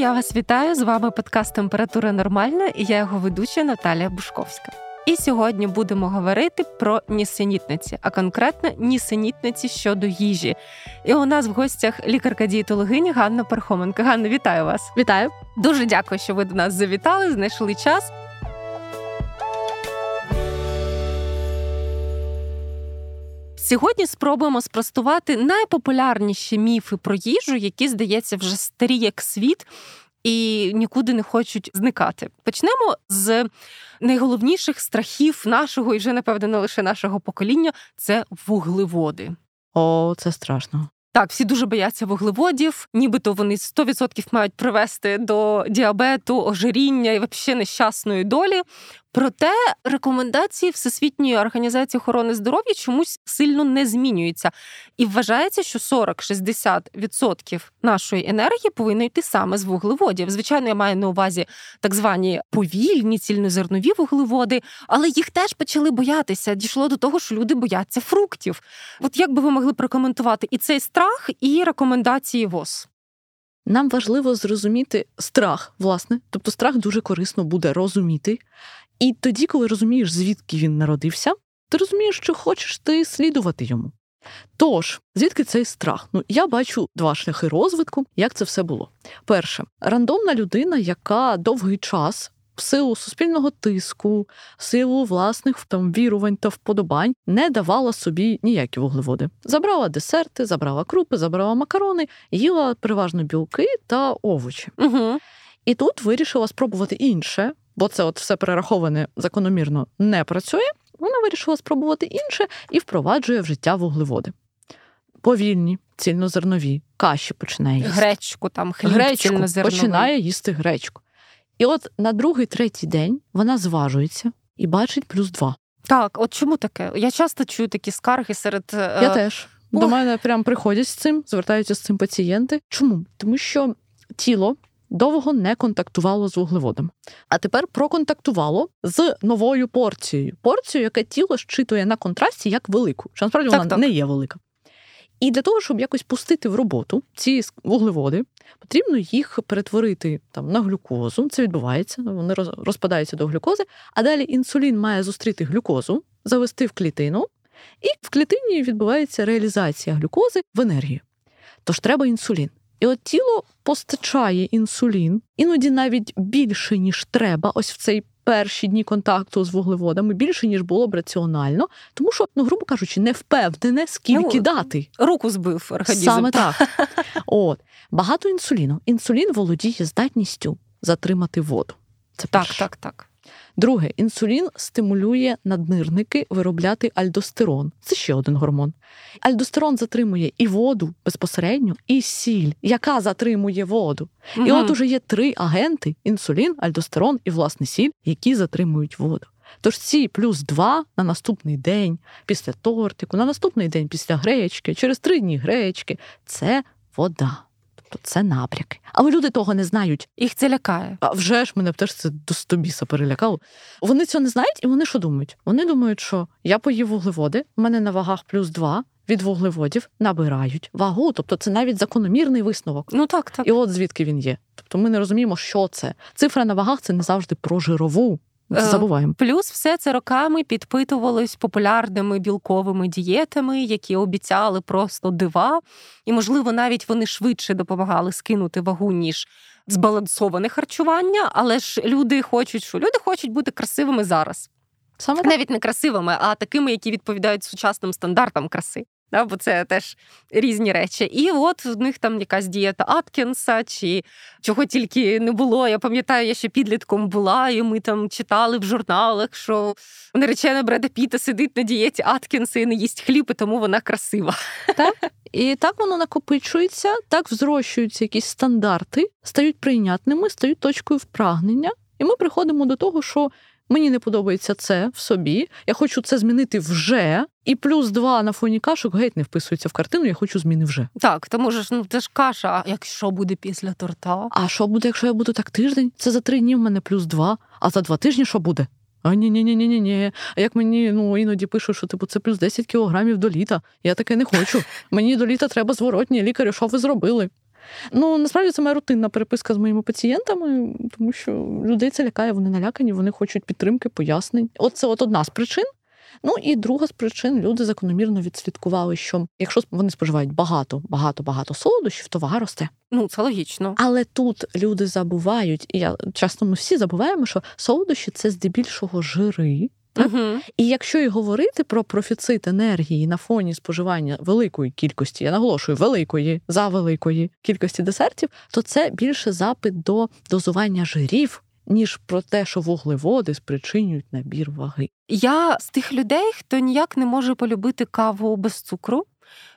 я вас вітаю. З вами подкаст Температура Нормальна і я його ведуча Наталія Бушковська. І сьогодні будемо говорити про нісенітниці, а конкретно нісенітниці щодо їжі. І у нас в гостях лікарка-дієтологиня Ганна Пархоменко. Ганна, вітаю вас! Вітаю! Дуже дякую, що ви до нас завітали, знайшли час. Сьогодні спробуємо спростувати найпопулярніші міфи про їжу, які, здається, вже старі як світ. І нікуди не хочуть зникати. Почнемо з найголовніших страхів нашого і вже напевно не лише нашого покоління це вуглеводи. О, це страшно. Так, всі дуже бояться вуглеводів, нібито вони 100% мають привести до діабету, ожиріння і взагалі нещасної долі. Проте рекомендації Всесвітньої організації охорони здоров'я чомусь сильно не змінюються, і вважається, що 40-60% нашої енергії повинно йти саме з вуглеводів. Звичайно, я маю на увазі так звані повільні цільнозернові вуглеводи, але їх теж почали боятися. Дійшло до того, що люди бояться фруктів. От як би ви могли прокоментувати і цей страх, і рекомендації ВОЗ? Нам важливо зрозуміти страх, власне, тобто страх дуже корисно буде розуміти. І тоді, коли розумієш, звідки він народився, ти розумієш, що хочеш ти слідувати йому. Тож, звідки цей страх? Ну, я бачу два шляхи розвитку, як це все було. Перше, рандомна людина, яка довгий час. В силу суспільного тиску, в силу власних там вірувань та вподобань не давала собі ніякі вуглеводи. Забрала десерти, забрала крупи, забрала макарони, їла переважно білки та овочі. Угу. І тут вирішила спробувати інше, бо це от все перераховане закономірно не працює. Вона вирішила спробувати інше і впроваджує в життя вуглеводи. Повільні, цільнозернові, каші починає їсти. Гречку там хліб гречку починає їсти гречку. І от на другий, третій день вона зважується і бачить плюс два. Так, от чому таке? Я часто чую такі скарги серед е, Я теж. До мене прям приходять з цим, звертаються з цим пацієнти. Чому? Тому що тіло довго не контактувало з вуглеводом, а тепер проконтактувало з новою порцією. Порцією, яке тіло щитує на контрасті як велику, що насправді Так, вона так. не є велика. І для того, щоб якось пустити в роботу ці вуглеводи, потрібно їх перетворити там на глюкозу. Це відбувається, вони роз- розпадаються до глюкози. А далі інсулін має зустріти глюкозу, завести в клітину, і в клітині відбувається реалізація глюкози в енергію. Тож треба інсулін. І от тіло постачає інсулін, іноді навіть більше, ніж треба, ось в цей перші дні контакту з вуглеводами, більше, ніж було б раціонально, тому що, ну, грубо кажучи, не впевнене, скільки Ну, дати. руку збив організм. Саме так. От. Багато інсуліну. Інсулін володіє здатністю затримати воду. Це Так, перше. так, так. Друге, інсулін стимулює наднирники виробляти альдостерон. Це ще один гормон. Альдостерон затримує і воду безпосередньо, і сіль, яка затримує воду. І от уже є три агенти: інсулін, альдостерон і власне сіль, які затримують воду. Тож ці плюс два на наступний день після тортику, на наступний день після гречки, через три дні гречки це вода. Тобто це напряки. Але люди того не знають. Їх це лякає. А вже ж мене теж це до стобіса перелякало. Вони цього не знають, і вони що думають? Вони думають, що я поїв вуглеводи, в мене на вагах плюс два від вуглеводів набирають вагу. Тобто це навіть закономірний висновок. Ну так, так. І от звідки він є. Тобто ми не розуміємо, що це. Цифра на вагах це не завжди про жирову. Е, забуваємо. Плюс все це роками підпитувалось популярними білковими дієтами, які обіцяли просто дива, і, можливо, навіть вони швидше допомагали скинути вагу, ніж збалансоване харчування. Але ж люди хочуть, що люди хочуть бути красивими зараз, Саме навіть не красивими, а такими, які відповідають сучасним стандартам краси. Да, бо це теж різні речі. І от в них там якась дієта Аткінса, чи чого тільки не було. Я пам'ятаю, я ще підлітком була, і ми там читали в журналах, що наречена Бреда Піта сидить на дієті Аткінса і не їсть хліб, і тому вона красива. Так? І так воно накопичується, так взрощуються якісь стандарти, стають прийнятними, стають точкою впрагнення. І ми приходимо до того, що мені не подобається це в собі, я хочу це змінити вже. І плюс два на фоні кашок геть не вписується в картину, я хочу зміни вже. Так, тому ж ну це ж каша. А якщо буде після торта? А що буде, якщо я буду так тиждень? Це за три дні в мене плюс два, а за два тижні що буде? А ні, ні, ні, ні, ні, ні. А як мені ну іноді пишуть, що типу це плюс 10 кілограмів до літа. Я таке не хочу. Мені до літа треба зворотні. Лікарю, що ви зробили? Ну насправді це моя рутинна переписка з моїми пацієнтами, тому що людей це лякає, вони налякані, вони хочуть підтримки, пояснень. От це от одна з причин. Ну і друга з причин люди закономірно відслідкували, що якщо вони споживають багато, багато, багато солодощів, то вага росте. Ну це логічно. Але тут люди забувають, і я часто ми всі забуваємо, що солодощі це здебільшого жири. Угу. І якщо і говорити про профіцит енергії на фоні споживання великої кількості, я наголошую великої за великої кількості десертів, то це більше запит до дозування жирів. Ніж про те, що вуглеводи спричинюють набір ваги. Я з тих людей, хто ніяк не може полюбити каву без цукру.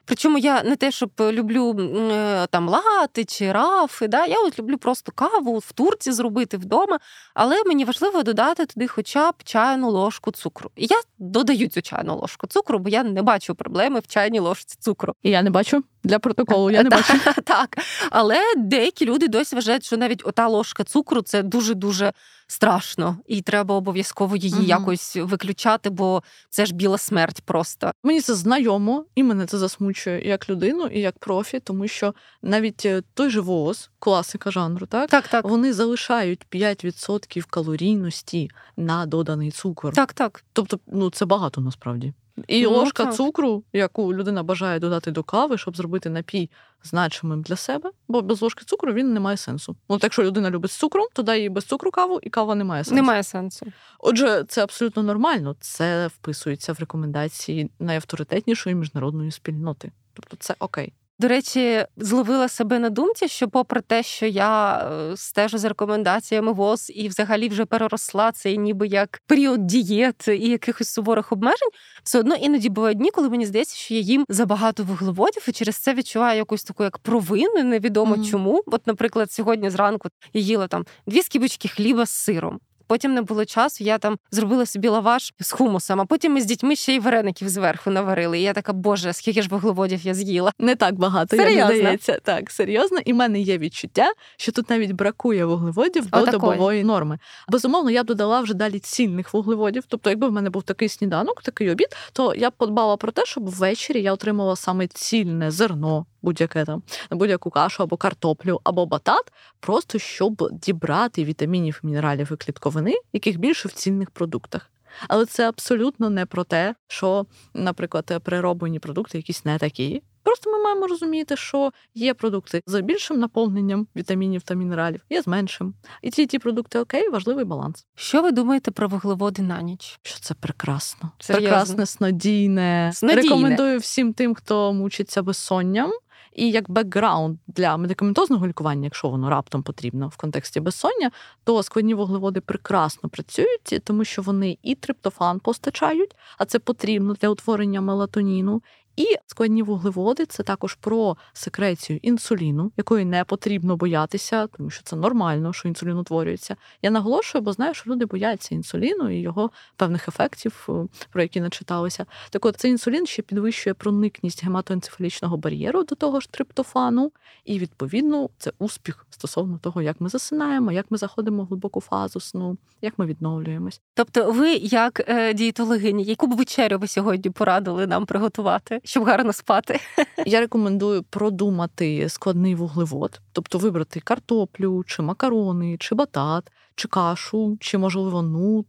Причому я не те, щоб люблю е, там лати чи рафи. Да? Я от люблю просто каву в турці зробити вдома, але мені важливо додати туди хоча б чайну ложку цукру. І я додаю цю чайну ложку цукру, бо я не бачу проблеми в чайній ложці цукру. І я не бачу для протоколу. Я не бачу. Так, але деякі люди досі вважають, що навіть ота ложка цукру це дуже дуже страшно, і треба обов'язково її угу. якось виключати, бо це ж біла смерть. Просто мені це знайомо, і мене це засмучує як людину і як профі, тому що навіть е, той же ВОЗ, класика жанру, так так, так. вони залишають 5% калорійності на доданий цукор. Так, так. Тобто, ну це багато насправді. І ну, ложка так. цукру, яку людина бажає додати до кави, щоб зробити напій значимим для себе, бо без ложки цукру він не має сенсу. Ну, так якщо людина любить з цукром, то дай їй без цукру каву, і кава не має сенсу. Немає сенсу. Отже, це абсолютно нормально. Це вписується в рекомендації найавторитетнішої міжнародної спільноти. Тобто, це окей. До речі, зловила себе на думці, що, попри те, що я е, стежу за рекомендаціями ВОЗ і взагалі вже переросла цей ніби як період дієт і якихось суворих обмежень, все одно іноді бувають дні, коли мені здається, що я їм забагато вуглеводів, і через це відчуваю якусь таку як провину, невідомо mm-hmm. чому. От, наприклад, сьогодні зранку я їла там дві скибочки хліба з сиром. Потім не було часу. Я там зробила собі лаваш з хумусом, а потім ми з дітьми ще й вареників зверху наварили. І я така, боже, скільки ж вуглеводів я з'їла. Не так багато, серйозно? як здається. Так, серйозно. І в мене є відчуття, що тут навіть бракує вуглеводів до добової норми. Безумовно, я б додала вже далі цільних вуглеводів. Тобто, якби в мене був такий сніданок, такий обід, то я б подбала про те, щоб ввечері я отримала саме цільне зерно будь-яке там будь-яку кашу або картоплю, або батат, просто щоб дібрати вітамінів, мінералів і клітковини, яких більше в цінних продуктах. Але це абсолютно не про те, що, наприклад, перероблені продукти якісь не такі. Просто ми маємо розуміти, що є продукти з більшим наповненням вітамінів та мінералів, є з меншим. І ці ті продукти окей, важливий баланс. Що ви думаєте про вуглеводи на ніч? Що це прекрасно, Серйозно? прекрасне, снодійне. снодійне. Рекомендую всім тим, хто мучиться безсонням і як бекграунд для медикаментозного лікування, якщо воно раптом потрібно в контексті безсоння, то складні вуглеводи прекрасно працюють, тому що вони і триптофан постачають, а це потрібно для утворення мелатоніну, і складні вуглеводи це також про секрецію інсуліну, якої не потрібно боятися, тому що це нормально, що інсулін утворюється. Я наголошую, бо знаю, що люди бояться інсуліну і його певних ефектів, е, про які начиталися. Так от цей інсулін ще підвищує проникність гематоенцефалічного бар'єру до того ж триптофану, і відповідно це успіх стосовно того, як ми засинаємо, як ми заходимо в глибоку фазу сну, як ми відновлюємось. Тобто, ви, як е, дієтологині, яку б вечерю ви сьогодні порадили нам приготувати? Щоб гарно спати. Я рекомендую продумати складний вуглевод, тобто вибрати картоплю, чи макарони, чи батат, чи кашу, чи, можливо, нут.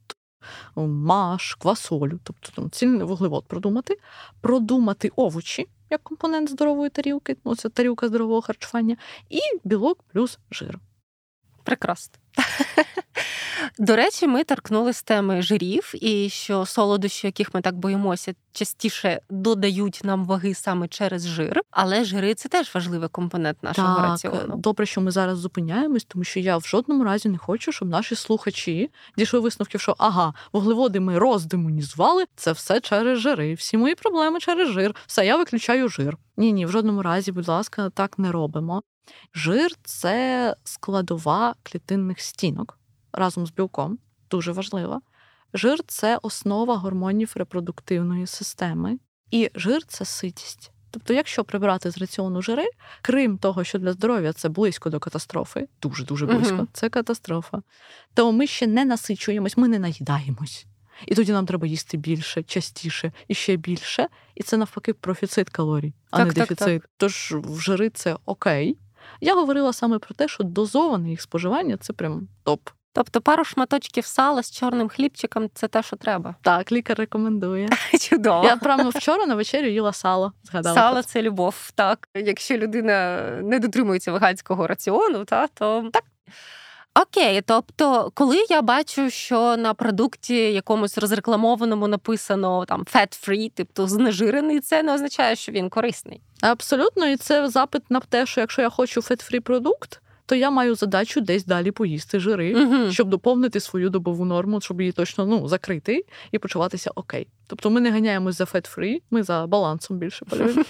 Маш, квасолю, тобто там цільний вуглевод продумати, продумати овочі як компонент здорової тарілки, ну це тарілка здорового харчування, і білок плюс жир. Прекрасно. До речі, ми торкнулися теми жирів, і що солодощі, яких ми так боїмося, частіше додають нам ваги саме через жир, але жири це теж важливий компонент нашого так, раціону. Добре, що ми зараз зупиняємось, тому що я в жодному разі не хочу, щоб наші слухачі дійшли висновків, що ага, вуглеводи ми роздемонізували, це все через жири. Всі мої проблеми через жир. Все, я виключаю жир. Ні, ні, в жодному разі, будь ласка, так не робимо. Жир це складова клітинних стінок разом з білком, дуже важлива. Жир це основа гормонів репродуктивної системи, і жир це ситість. Тобто, якщо прибрати з раціону жири, крім того, що для здоров'я це близько до катастрофи, дуже дуже близько, uh це катастрофа, то ми ще не насичуємось, ми не наїдаємось. І тоді нам треба їсти більше, частіше і ще більше. І це навпаки профіцит калорій, а так, не так, дефіцит. Так. Тож в жири це окей. Я говорила саме про те, що дозоване їх споживання це прям топ. Тобто пару шматочків сала з чорним хлібчиком це те, що треба. Так, лікар рекомендує. Чудово. Я прямо вчора на вечерю їла сало. Згадала. Сало це любов. Так, якщо людина не дотримується веганського раціону, та то так. Окей, тобто, коли я бачу, що на продукті якомусь розрекламованому написано там fat-free, тобто знежирений, це не означає, що він корисний. Абсолютно, і це запит на те, що якщо я хочу fat-free продукт, то я маю задачу десь далі поїсти жири, Угу. щоб доповнити свою добову норму, щоб її точно ну закрити і почуватися окей. Тобто ми не ганяємось за fat-free, ми за балансом більше полюємо.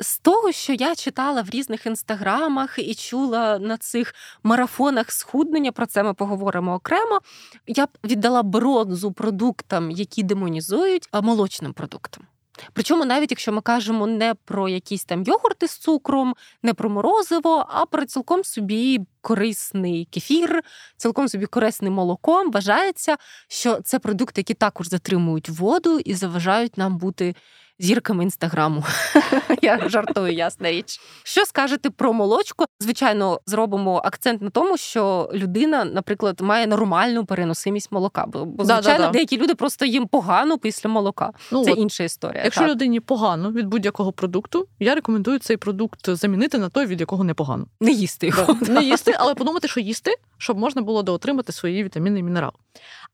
З того, що я читала в різних інстаграмах і чула на цих марафонах схуднення, про це ми поговоримо окремо. Я б віддала бронзу продуктам, які демонізують, а молочним продуктам. Причому навіть якщо ми кажемо не про якісь там йогурти з цукром, не про морозиво, а про цілком собі корисний кефір, цілком собі корисне молоко, вважається, що це продукти, які також затримують воду і заважають нам бути зірками інстаграму. Я жартую, ясна річ. Що скажете про молочко? Звичайно, зробимо акцент на тому, що людина, наприклад, має нормальну переносимість молока. Бо, звичайно, деякі люди просто їм погано після молока. Ну, Це от, інша історія. якщо так. людині погано від будь-якого продукту, я рекомендую цей продукт замінити на той, від якого не погано. Не їсти його. Не їсти, але подумати, що їсти, щоб можна було доотримати свої вітаміни і мінерали.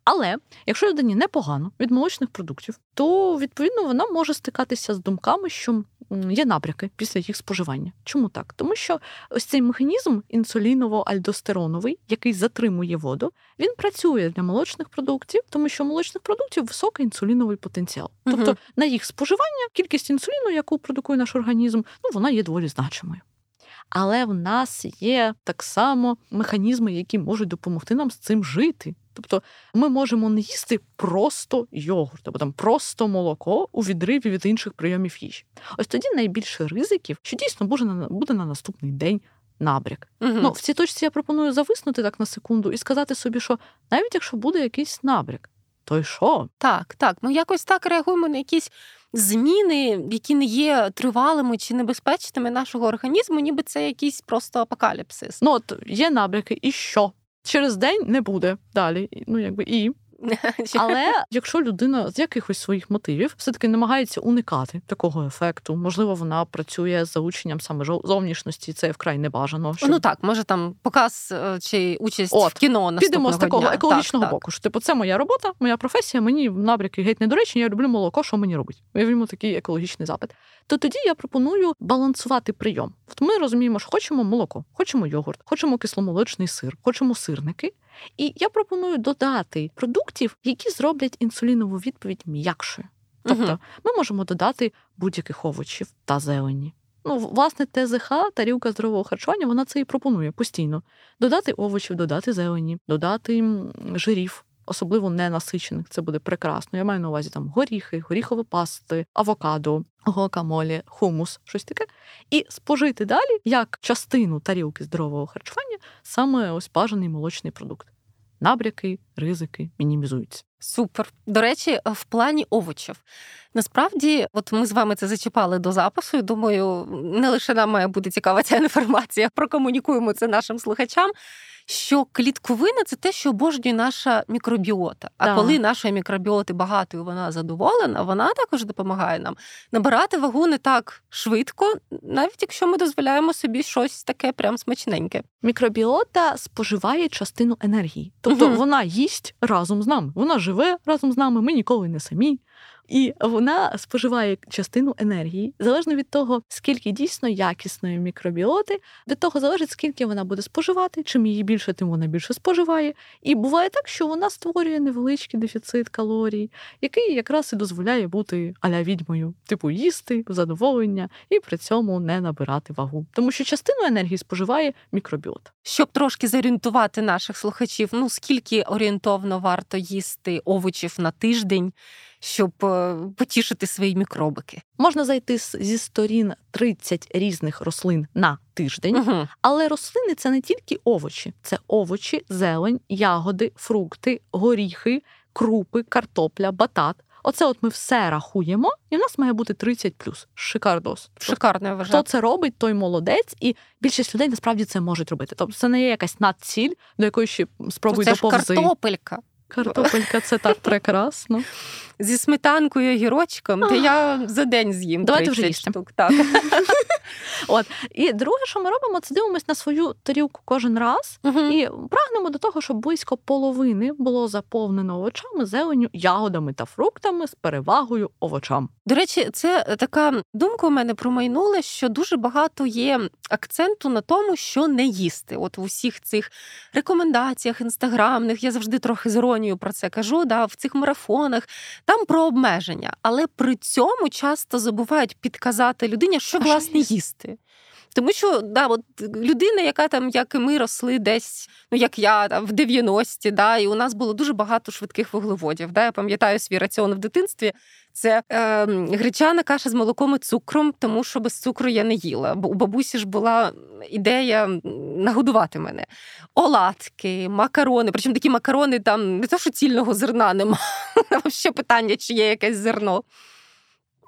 Але якщо людині непогано від молочних продуктів, то відповідно вона може стикатися з думками, що є набряки після їх споживання. Чому так? Тому що ось цей механізм інсуліново-альдостероновий, який затримує воду, він працює для молочних продуктів, тому що у молочних продуктів високий інсуліновий потенціал. Тобто на їх споживання кількість інсуліну, яку продукує наш організм, ну вона є доволі значимою. Але в нас є так само механізми, які можуть допомогти нам з цим жити. Тобто ми можемо не їсти просто йогурт або там просто молоко у відриві від інших прийомів їжі. Ось тоді найбільше ризиків, що дійсно буде на буде на наступний день набряк. Мгм. Ну в цій точці я пропоную зависнути так на секунду і сказати собі, що навіть якщо буде якийсь набряк, то й що? Так, так. Ми якось так реагуємо на якісь зміни, які не є тривалими чи небезпечними нашого організму, ніби це якийсь просто апокаліпсис. Ну от є набряки, і що? Через день не буде далі. Ну якби і Але якщо людина з якихось своїх мотивів все-таки намагається уникати такого ефекту, можливо, вона працює з заученням саме зовнішності, це вкрай небажано. Щоб... Ну так, може там показ е, чи участь От, в кіно наступного Підемо з такого дня. екологічного так, боку. Що типу, це моя робота, моя професія, мені набряки геть недоречні, я люблю молоко, що мені робить? Уявімо такий екологічний запит. То тоді я пропоную балансувати прийом. От ми розуміємо, що хочемо молоко, хочемо йогурт, хочемо кисломолочний сир, хочемо сирники. І я пропоную додати продуктів, які зроблять інсулінову відповідь м'якшою. Тобто угу. ми можемо додати будь-яких овочів та зелені. Ну, власне, ТЗХ, тарілка здорового харчування, вона це і пропонує постійно. Додати овочів, додати зелені, додати жирів, особливо ненасичених. Це буде прекрасно. Я маю на увазі там горіхи, горіхові пасти, авокадо, гуакамолі, хумус, щось таке. І спожити далі як частину тарілки здорового харчування саме ось бажаний молочний продукт. Набряки, ризики мінімізуються. Супер. До речі, в плані овочів. Насправді, от ми з вами це зачіпали до запису. і Думаю, не лише нам має бути цікава ця інформація. Прокомунікуємо це нашим слухачам. Що клітковина це те, що обожнює наша мікробіота. А Так. коли нашої мікробіоти багато і вона задоволена, вона також допомагає нам набирати вагу не так швидко, навіть якщо ми дозволяємо собі щось таке прям смачненьке. Мікробіота споживає частину енергії, тобто Мгм. вона їсть разом з нами. Вона живе разом з нами. Ми ніколи не самі. І вона споживає частину енергії залежно від того, скільки дійсно якісної мікробіоти, від того залежить, скільки вона буде споживати. Чим її більше, тим вона більше споживає. І буває так, що вона створює невеличкий дефіцит калорій, який якраз і дозволяє бути аля відьмою, типу їсти задоволення і при цьому не набирати вагу. Тому що частину енергії споживає мікробіота. Щоб трошки зорієнтувати наших слухачів, ну скільки орієнтовно варто їсти овочів на тиждень, щоб е, потішити свої мікробики. Можна зайти зі сторін 30 різних рослин на тиждень, Угу. але рослини це не тільки овочі, це овочі, зелень, ягоди, фрукти, горіхи, крупи, картопля, батат. Оце от ми все рахуємо, і в нас має бути 30 плюс. Шикардос. Шикарно, я вважаю. Хто це робить, той молодець, і більшість людей насправді це можуть робити. Тобто це не є якась надціль, до якої ще спробуй Це ж картопелька. Картопелька це так прекрасно. Зі сметанкою і гірочком, то я за день з'їм Давайте 30 вже штук. Так. От і друге, що ми робимо, це дивимось на свою тарілку кожен раз Мгм. і прагнемо до того, щоб близько половини було заповнено овочами, зеленю, ягодами та фруктами з перевагою овочам. До речі, це така думка у мене промайнула, що дуже багато є акценту на тому, що не їсти. От в усіх цих рекомендаціях інстаграмних, я завжди трохи з іронією про це кажу, да, в цих марафонах, там про обмеження, але при цьому часто забувають підказати людині, що А власне їсти. Тому що да, от людина, яка там, як і ми росли десь, ну як я там в 90-ті, да, і у нас було дуже багато швидких вуглеводів. Да, Я пам'ятаю свій раціон в дитинстві. Це е, гречана каша з молоком і цукром, тому що без цукру я не їла. Бо у бабусі ж була ідея нагодувати мене. Оладки, макарони. Причому такі макарони там не то, що цільного зерна нема. Ще питання, чи є якесь зерно.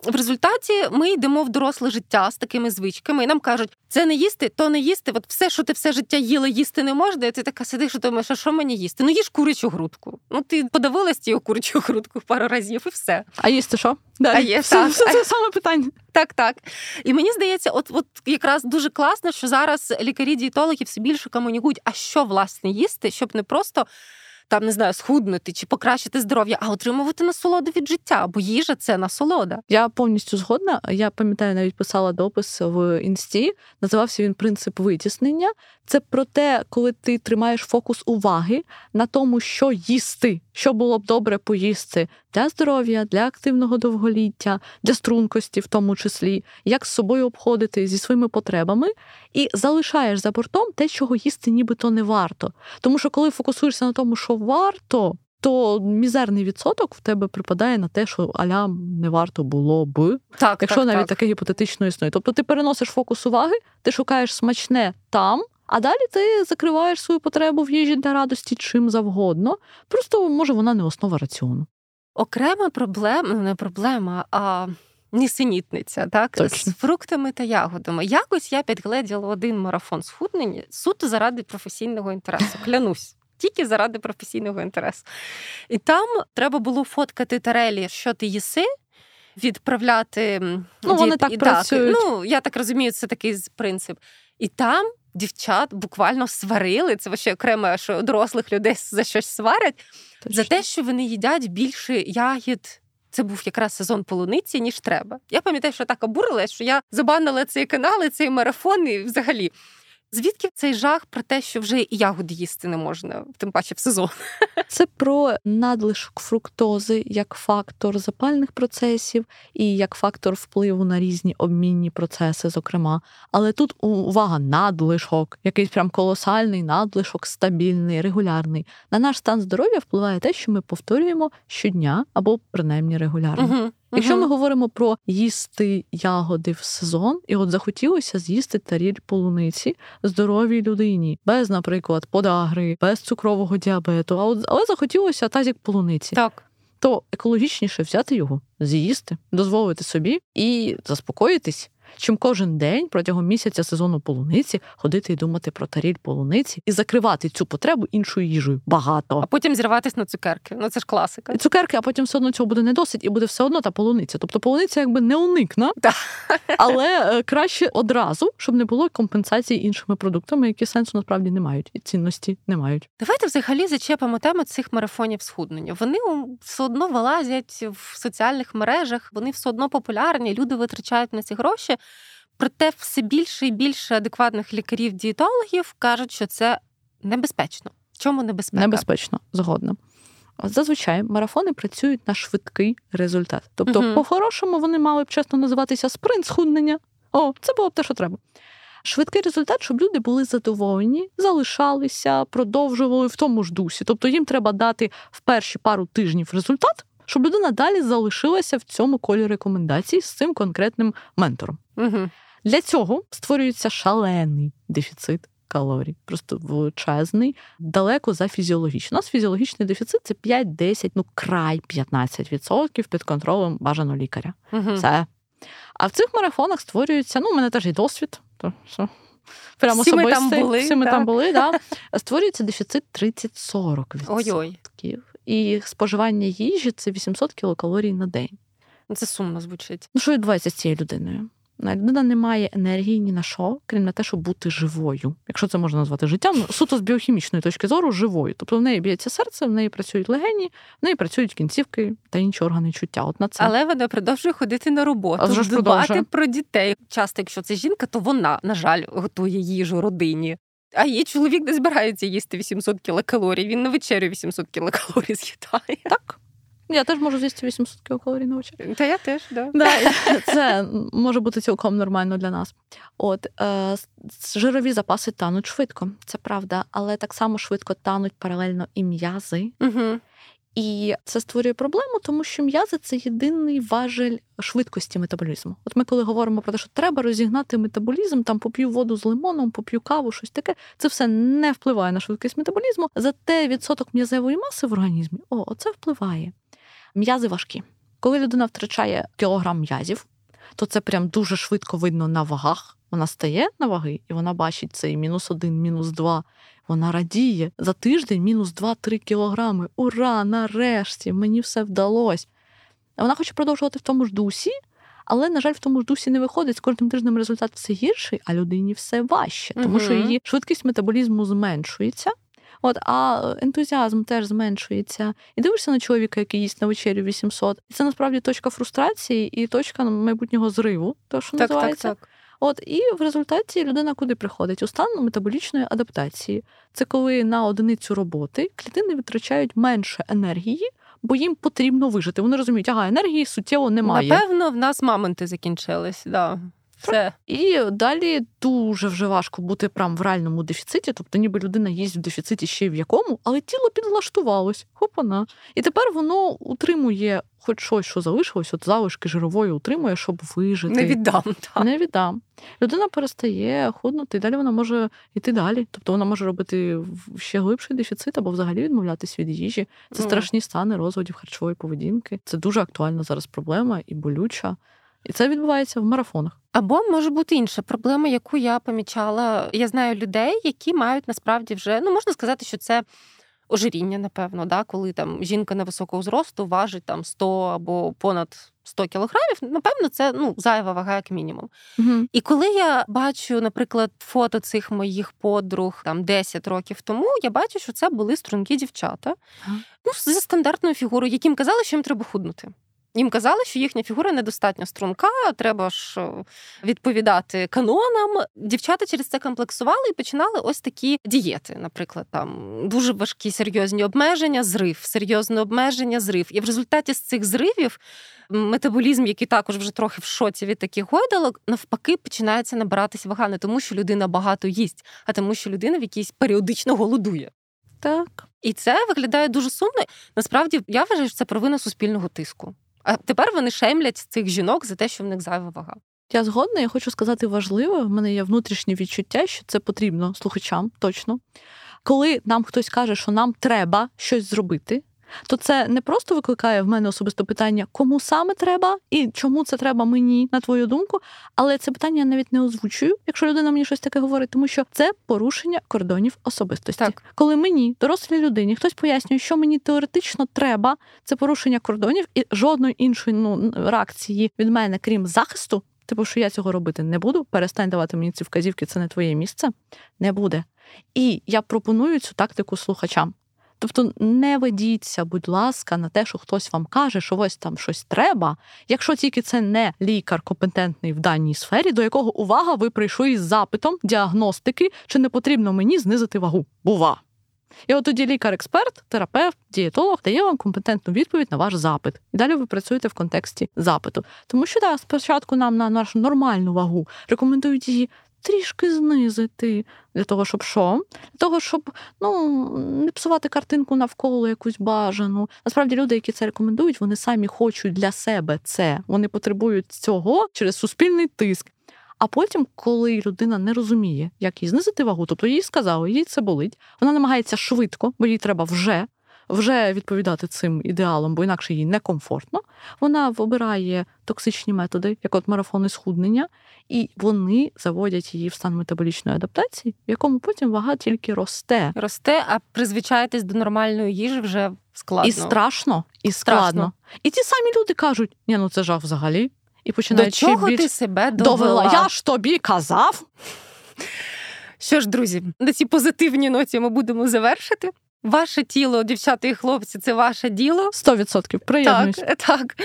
В результаті ми йдемо в доросле життя з такими звичками, і нам кажуть, це не їсти, то не їсти. От все, що ти все життя їла, їсти не можна. І ти така сидиш і думаєш, а що мені їсти? Ну їж курячу грудку. Ну ти подивилась тією курячу грудку пару разів, і все. А їсти що? Далі. А є, все, так. все це саме питання. Так, так. І мені здається, от, от якраз дуже класно, що зараз лікарі-дієтологи все більше комунікують, а що власне їсти, щоб не просто. Там не знаю, схуднути чи покращити здоров'я, а отримувати насолоду від життя, бо їжа це насолода. Я повністю згодна. Я пам'ятаю, навіть писала допис в інсті. Називався він принцип витіснення. Це про те, коли ти тримаєш фокус уваги на тому, що їсти, що було б добре поїсти для здоров'я, для активного довголіття, для стрункості, в тому числі, як з собою обходити зі своїми потребами, і залишаєш за бортом те, чого їсти нібито не варто. Тому що коли фокусуєшся на тому, що варто. То мізерний відсоток в тебе припадає на те, що аля не варто було б, Так, якщо так, навіть так. таке гіпотетично існує. Тобто ти переносиш фокус уваги, ти шукаєш смачне там, а далі ти закриваєш свою потребу в їжі для радості чим завгодно. Просто може вона не основа раціону. Окрема проблема, ну не проблема, а нісенітниця, так? Точно. З фруктами та ягодами. Якось я підгледіла один марафон схуднення суто заради професійного інтересу. Клянусь. Тільки заради професійного інтересу. І там треба було фоткати тарелі, що ти їси, відправляти. Ну, вони так і працюють. Ну, я так розумію, це такий принцип. І там дівчат буквально сварили. Це ще окремо, що дорослих людей за щось сварять. За те, що вони їдять більше ягід. Це був якраз сезон полуниці, ніж треба. Я пам'ятаю, що так обурилась, що я забанила цей канал, і цей марафон, і взагалі. Звідки цей жах про те, що вже і ягоди їсти не можна, тим паче в сезон? Це про надлишок фруктози як фактор запальних процесів і як фактор впливу на різні обмінні процеси, зокрема. Але тут увага, надлишок, якийсь прям колосальний надлишок, стабільний, регулярний. На наш стан здоров'я впливає те, що ми повторюємо щодня або принаймні регулярно. Угу. Якщо ми говоримо про їсти ягоди в сезон, і от захотілося з'їсти таріль полуниці здоровій людині, без, наприклад, подагри, без цукрового діабету, а от але захотілося тазік полуниці, Так. то екологічніше взяти його, з'їсти, дозволити собі і заспокоїтись. Чим кожен день протягом місяця сезону полуниці ходити і думати про таріль полуниці і закривати цю потребу іншою їжею. Багато. А потім зірватися на цукерки. Ну це ж класика. І цукерки, а потім все одно цього буде не досить, і буде все одно та полуниця. Тобто полуниця якби не уникна, але е, краще одразу, щоб не було компенсації іншими продуктами, які сенсу насправді не мають і цінності не мають. Давайте взагалі зачепимо тему цих марафонів схуднення. Вони все одно вилазять в соціальних мережах, вони все одно популярні, люди витрачають на ці гроші. Проте все більше і більше адекватних лікарів-дієтологів кажуть, що це небезпечно. Чому небезпека? Небезпечно, згодна. Зазвичай марафони працюють на швидкий результат. Тобто, Мгм. по-хорошому, вони мали б чесно називатися спринт схуднення. О, це було б те, що треба. Швидкий результат, щоб люди були задоволені, залишалися, продовжували в тому ж дусі. Тобто їм треба дати в перші пару тижнів результат, щоб людина далі залишилася в цьому колі рекомендацій з цим конкретним ментором. Угу. Для цього створюється шалений дефіцит калорій, просто величезний, далеко за фізіологічно. У нас фізіологічний дефіцит це 5-10, ну край 15% під контролем бажаного лікаря. Угу. Все. А в цих марафонах створюється, ну, у мене теж є досвід. То, що Прямо Всі ми там були, Всі ми так. там були, да. Створюється дефіцит 30-40%. Ой-ой. І споживання їжі це 800 кілокалорій на день. Це сумно звучить. Ну, що відбувається з цією людиною? Людина не має енергії ні на що, крім на те, щоб бути живою, якщо це можна назвати життям, ну, суто з біохімічної точки зору живою. Тобто в неї б'ється серце, в неї працюють легені, в неї працюють кінцівки та інші органи чуття. От на це. Але вона продовжує ходити на роботу, А дбати продовжує. про дітей. Часто, якщо це жінка, то вона, на жаль, готує їжу родині. А її чоловік не збирається їсти 800 кілокалорій. Він на вечерю 800 кілокалорій з'їдає. Так. Я теж можу з'їсти 800 кілокалорій на вечерю. Та я теж, да. Да, це може бути цілком нормально для нас. От е, жирові запаси тануть швидко, це правда, але так само швидко тануть паралельно і м'язи. Угу. І це створює проблему, тому що м'язи це єдиний важель швидкості метаболізму. От ми, коли говоримо про те, що треба розігнати метаболізм, там поп'ю воду з лимоном, поп'ю каву, щось таке, це все не впливає на швидкість метаболізму. Зате відсоток м'язевої маси в організмі, о, оце впливає. М'язи важкі. Коли людина втрачає кілограм м'язів, то це прям дуже швидко видно на вагах. Вона стає на ваги, і вона бачить цей мінус один, мінус два. Вона радіє за тиждень мінус 2-3 кілограми. Ура! Нарешті мені все вдалося. Вона хоче продовжувати в тому ж дусі, але, на жаль, в тому ж дусі не виходить. З кожним тижнем результат все гірший, а людині все важче, тому що її швидкість метаболізму зменшується. От, а ентузіазм теж зменшується. І дивишся на чоловіка, який їсть на вечерю 800. І це насправді точка фрустрації і точка майбутнього зриву, то що Так, так, так. От і в результаті людина куди приходить? У стан метаболічної адаптації. Це коли на одиницю роботи клітини витрачають менше енергії, бо їм потрібно вижити. Вони розуміють, ага, енергії суттєво немає. Напевно, в нас мамонти закінчились. Да. Все. І далі дуже вже важко бути прям в реальному дефіциті. Тобто, ніби людина їсть в дефіциті ще й в якому, але тіло підлаштувалось. Хопана. І тепер воно утримує хоч щось, що залишилось, от залишки жирової утримує, щоб вижити. Не віддам. Так. Не віддам. Людина перестає худнути, і далі вона може йти далі. Тобто вона може робити ще глибший дефіцит або взагалі відмовлятись від їжі. Це Ну. страшні стани розводів харчової поведінки. Це дуже актуальна зараз проблема і болюча. І це відбувається в марафонах. Або може бути інша проблема, яку я помічала. Я знаю людей, які мають насправді вже ну можна сказати, що це ожиріння, напевно, да, коли там жінка невисокого зросту важить там 100 або понад 100 кілограмів. Напевно, це ну зайва вага, як мінімум. Угу. І коли я бачу, наприклад, фото цих моїх подруг там 10 років тому, я бачу, що це були стрункі дівчата, Ага. ну зі стандартною фігурою, яким казали, що їм треба худнути. Їм казали, що їхня фігура недостатньо струнка, треба ж е, відповідати канонам. Дівчата через це комплексували і починали ось такі дієти. Наприклад, там дуже важкі серйозні обмеження, зрив, серйозне обмеження, зрив. І в результаті з цих зривів метаболізм, який також вже трохи в шоці від таких гойдалок, навпаки, починається набиратись вага не тому, що людина багато їсть, а тому, що людина в якійсь періодично голодує. Так. І це виглядає дуже сумно. Насправді, я вважаю, що це провина суспільного тиску. А тепер вони шемлять цих жінок за те, що в них зайва вага. Я згодна, я хочу сказати важливо. В мене є внутрішнє відчуття, що це потрібно слухачам точно. Коли нам хтось каже, що нам треба щось зробити, то це не просто викликає в мене особисто питання, кому саме треба і чому це треба мені, на твою думку. Але це питання я навіть не озвучую, якщо людина мені щось таке говорить, тому що це порушення кордонів особистості. Так. Коли мені, дорослій людині, хтось пояснює, що мені теоретично треба, це порушення кордонів і жодної іншої ну, реакції від мене, крім захисту. Типу, що я цього робити не буду, перестань давати мені ці вказівки, це не твоє місце, не буде. І я пропоную цю тактику слухачам. Тобто не ведіться, будь ласка, на те, що хтось вам каже, що ось там щось треба, якщо тільки це не лікар компетентний в даній сфері, до якого увага, ви прийшли із запитом діагностики, чи не потрібно мені знизити вагу. Бува. І от тоді лікар-експерт, терапевт, дієтолог дає вам компетентну відповідь на ваш запит. І далі ви працюєте в контексті запиту. Тому що да, спочатку нам на нашу нормальну вагу рекомендують її трішки знизити для того, щоб що? Для того, щоб ну не псувати картинку навколо якусь бажану. Насправді люди, які це рекомендують, вони самі хочуть для себе це. Вони потребують цього через суспільний тиск. А потім, коли людина не розуміє, як їй знизити вагу, тобто їй сказали, їй це болить, вона намагається швидко, бо їй треба вже вже відповідати цим ідеалам, бо інакше їй некомфортно. Вона вибирає токсичні методи, як от марафони схуднення, і вони заводять її в стан метаболічної адаптації, в якому потім вага тільки росте. Росте, а призвичаєтесь до нормальної їжі вже складно. І страшно, і складно. Страшно. І ті самі люди кажуть: ні, ну це жах взагалі. І починають До чого більш... ти себе довела? довела. Я ж тобі казав. Що ж, друзі, на цій позитивній ноті ми будемо завершити. Ваше тіло, дівчата і хлопці, це ваше діло. 100% приєднуюсь. Так, так.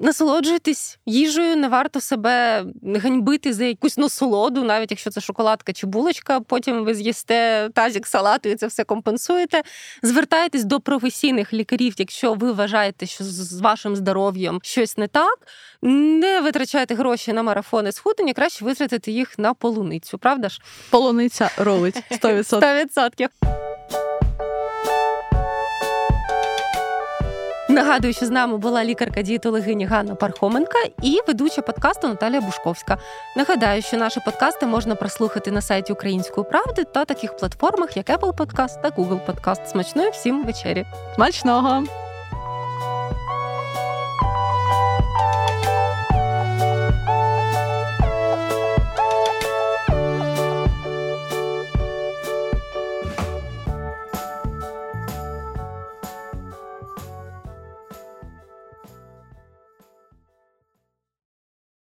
Насолоджуйтесь їжею, не варто себе ганьбити за якусь насолоду, навіть якщо це шоколадка чи булочка. Потім ви з'їсте тазік салату і це все компенсуєте. Звертайтесь до професійних лікарів, якщо ви вважаєте, що з вашим здоров'ям щось не так. Не витрачайте гроші на марафони схуднення, краще витратити їх на полуницю, правда ж? Полуниця ролить 100%. 100%. Нагадую, що з нами була лікарка-дієтологиня Ганна Пархоменка і ведуча подкасту Наталія Бушковська. Нагадаю, що наші подкасти можна прослухати на сайті Української правди та таких платформах, як Apple Podcast та Google Podcast. Смачної всім вечері. Смачного!